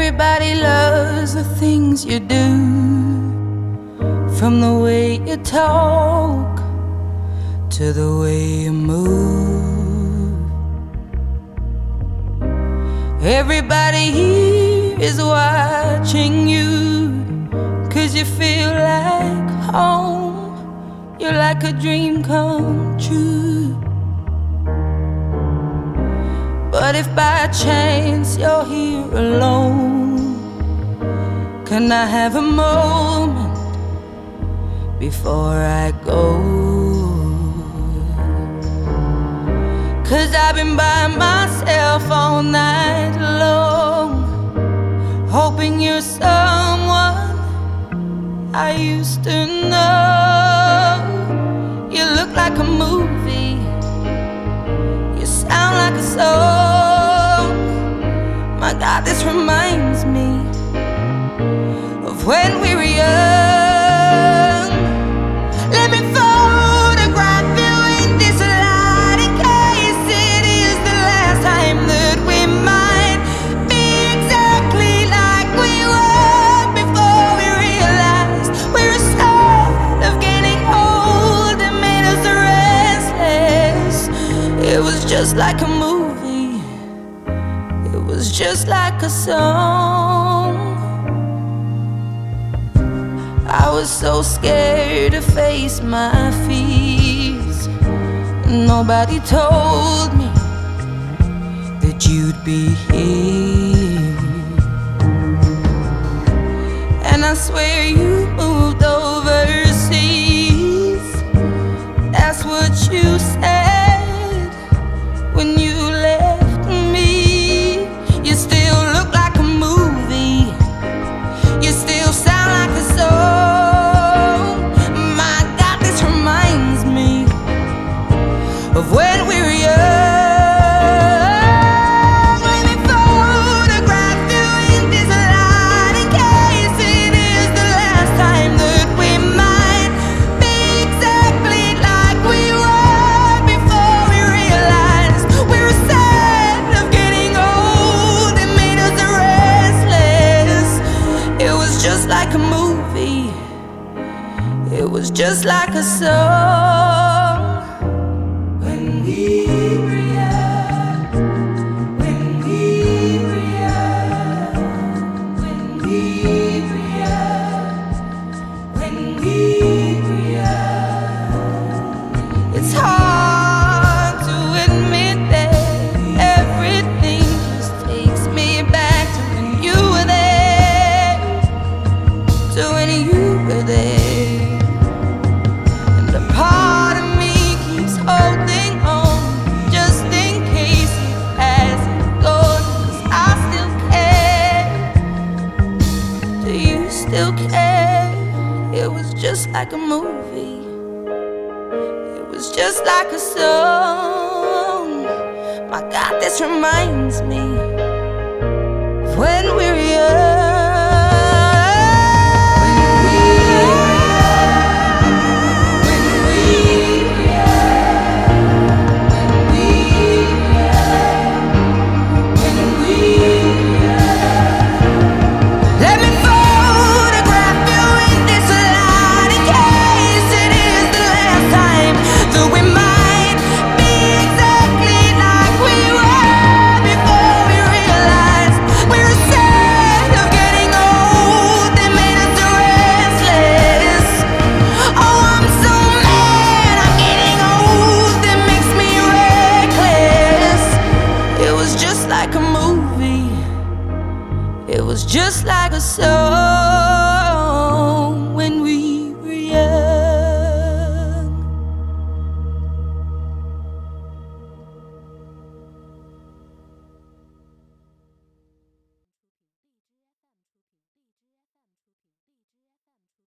Everybody loves the things you do, from the way you talk to the way you move. Everybody here is watching you, cause you feel like home. You're like a dream come true. But if by chance you're here alone, can I have a moment before I go? Cause I've been by myself all night long, hoping you're someone I used to know. You look like a movie, God, this reminds me of when we were young. Let me photograph you in this light in case it is the last time that we might be exactly like we were before we realized we were scared of getting old and made us restless. It was just like a movie. Was just like a song. I was so scared to face my fears. Nobody told me that you'd be here. And I swear you made us restless. It was just like a movie. It was just like a song. When still care? It was just like a movie. It was just like a song. My God, this reminds me of when we were young. so.